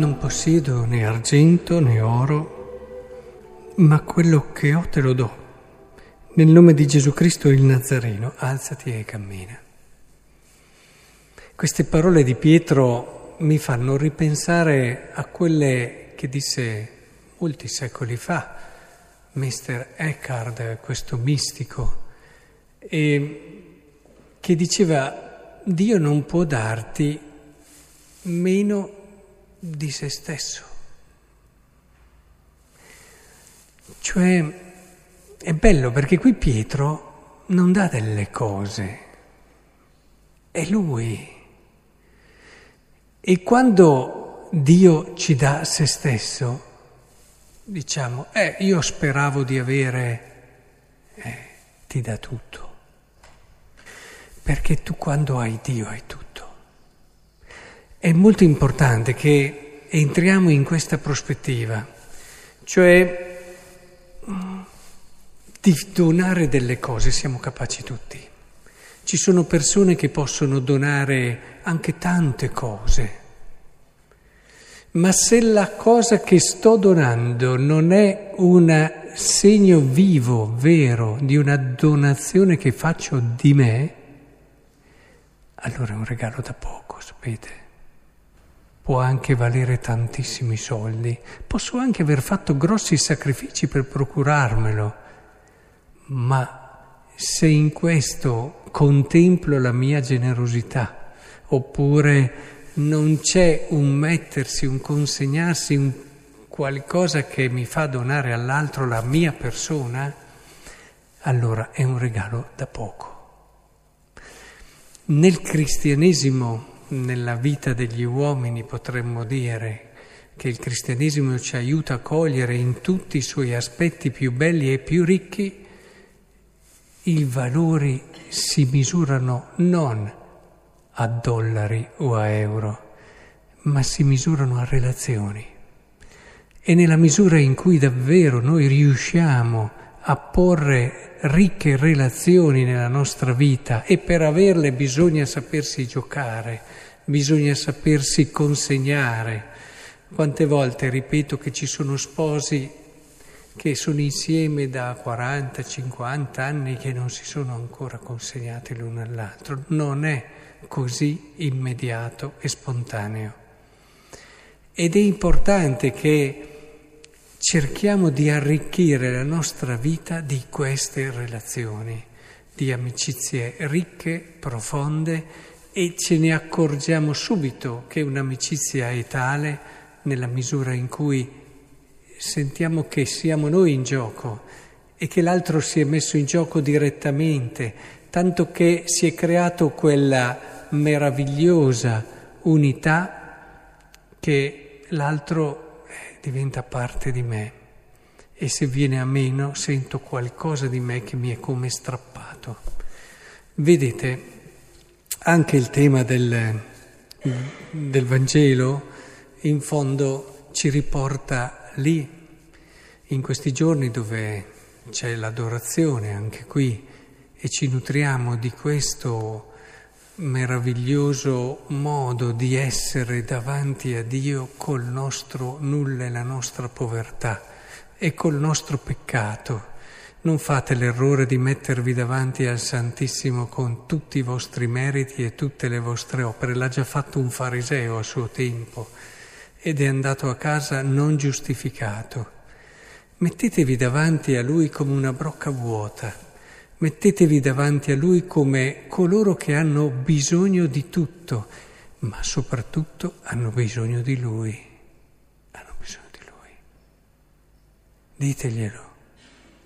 Non possiedo né argento né oro, ma quello che ho te lo do. Nel nome di Gesù Cristo il Nazareno, alzati e cammina. Queste parole di Pietro mi fanno ripensare a quelle che disse molti secoli fa Mr. Eckhart, questo mistico, e che diceva Dio non può darti meno di se stesso. Cioè è bello perché qui Pietro non dà delle cose, è lui. E quando Dio ci dà se stesso, diciamo, eh, io speravo di avere, eh, ti dà tutto. Perché tu quando hai Dio hai tutto. È molto importante che entriamo in questa prospettiva, cioè di donare delle cose siamo capaci tutti. Ci sono persone che possono donare anche tante cose, ma se la cosa che sto donando non è un segno vivo, vero, di una donazione che faccio di me, allora è un regalo da poco, sapete? Può anche valere tantissimi soldi, posso anche aver fatto grossi sacrifici per procurarmelo, ma se in questo contemplo la mia generosità, oppure non c'è un mettersi, un consegnarsi, un qualcosa che mi fa donare all'altro la mia persona, allora è un regalo da poco. Nel cristianesimo nella vita degli uomini potremmo dire che il cristianesimo ci aiuta a cogliere in tutti i suoi aspetti più belli e più ricchi, i valori si misurano non a dollari o a euro, ma si misurano a relazioni. E nella misura in cui davvero noi riusciamo a porre ricche relazioni nella nostra vita e per averle bisogna sapersi giocare, bisogna sapersi consegnare. Quante volte ripeto che ci sono sposi che sono insieme da 40, 50 anni che non si sono ancora consegnati l'uno all'altro. Non è così immediato e spontaneo. Ed è importante che cerchiamo di arricchire la nostra vita di queste relazioni, di amicizie ricche, profonde e ce ne accorgiamo subito che un'amicizia è tale nella misura in cui sentiamo che siamo noi in gioco e che l'altro si è messo in gioco direttamente, tanto che si è creato quella meravigliosa unità che l'altro diventa parte di me e se viene a meno sento qualcosa di me che mi è come strappato. Vedete, anche il tema del, del Vangelo in fondo ci riporta lì, in questi giorni dove c'è l'adorazione anche qui e ci nutriamo di questo meraviglioso modo di essere davanti a Dio col nostro nulla e la nostra povertà e col nostro peccato. Non fate l'errore di mettervi davanti al Santissimo con tutti i vostri meriti e tutte le vostre opere. L'ha già fatto un fariseo a suo tempo ed è andato a casa non giustificato. Mettetevi davanti a Lui come una brocca vuota Mettetevi davanti a Lui come coloro che hanno bisogno di tutto, ma soprattutto hanno bisogno di Lui. Hanno bisogno di Lui. Diteglielo,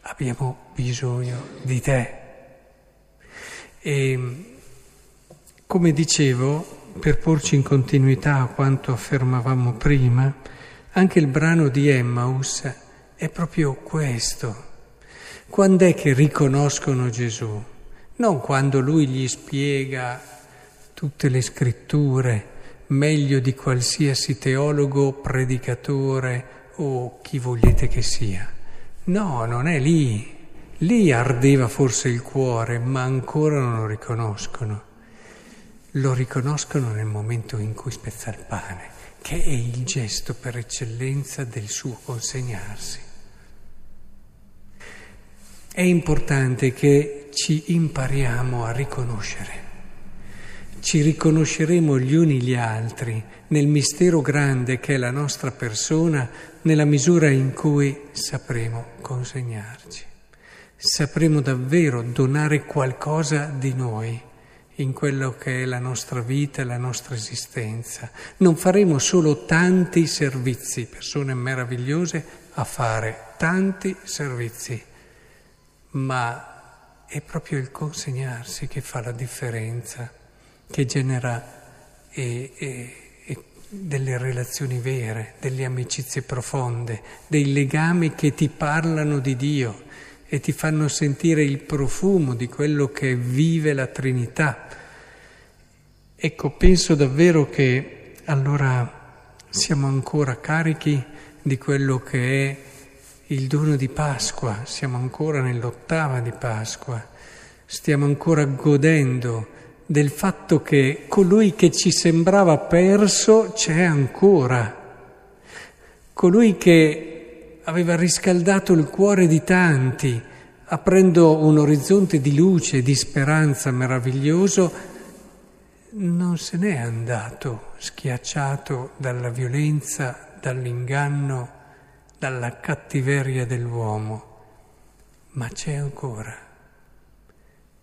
abbiamo bisogno di te. E come dicevo, per porci in continuità a quanto affermavamo prima, anche il brano di Emmaus è proprio questo quando è che riconoscono Gesù? Non quando lui gli spiega tutte le scritture meglio di qualsiasi teologo, predicatore o chi volete che sia. No, non è lì. Lì ardeva forse il cuore, ma ancora non lo riconoscono. Lo riconoscono nel momento in cui spezza il pane, che è il gesto per eccellenza del suo consegnarsi. È importante che ci impariamo a riconoscere. Ci riconosceremo gli uni gli altri nel mistero grande che è la nostra persona nella misura in cui sapremo consegnarci. Sapremo davvero donare qualcosa di noi in quello che è la nostra vita la nostra esistenza. Non faremo solo tanti servizi, persone meravigliose a fare tanti servizi ma è proprio il consegnarsi che fa la differenza, che genera e, e, e delle relazioni vere, delle amicizie profonde, dei legami che ti parlano di Dio e ti fanno sentire il profumo di quello che vive la Trinità. Ecco, penso davvero che allora siamo ancora carichi di quello che è il dono di Pasqua, siamo ancora nell'ottava di Pasqua, stiamo ancora godendo del fatto che colui che ci sembrava perso c'è ancora, colui che aveva riscaldato il cuore di tanti, aprendo un orizzonte di luce di speranza meraviglioso, non se n'è andato schiacciato dalla violenza, dall'inganno dalla cattiveria dell'uomo, ma c'è ancora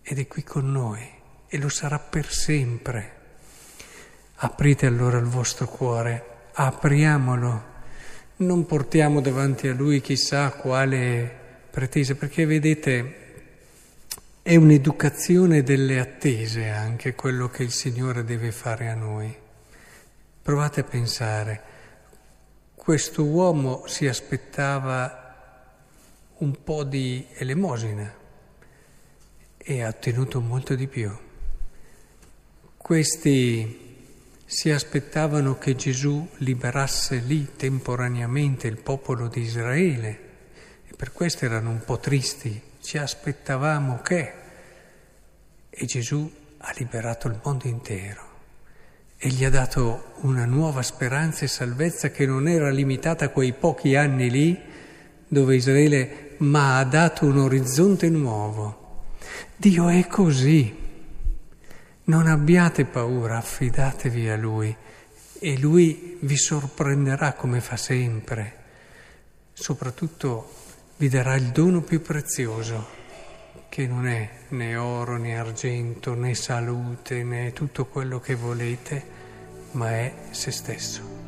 ed è qui con noi e lo sarà per sempre. Aprite allora il vostro cuore, apriamolo, non portiamo davanti a lui chissà quale pretesa, perché vedete è un'educazione delle attese anche quello che il Signore deve fare a noi. Provate a pensare questo uomo si aspettava un po' di elemosina e ha ottenuto molto di più. Questi si aspettavano che Gesù liberasse lì temporaneamente il popolo di Israele e per questo erano un po' tristi, ci aspettavamo che... E Gesù ha liberato il mondo intero e gli ha dato una nuova speranza e salvezza che non era limitata a quei pochi anni lì dove Israele, ma ha dato un orizzonte nuovo. Dio è così. Non abbiate paura, affidatevi a Lui e Lui vi sorprenderà come fa sempre. Soprattutto vi darà il dono più prezioso, che non è né oro né argento né salute né tutto quello che volete, ma è se stesso.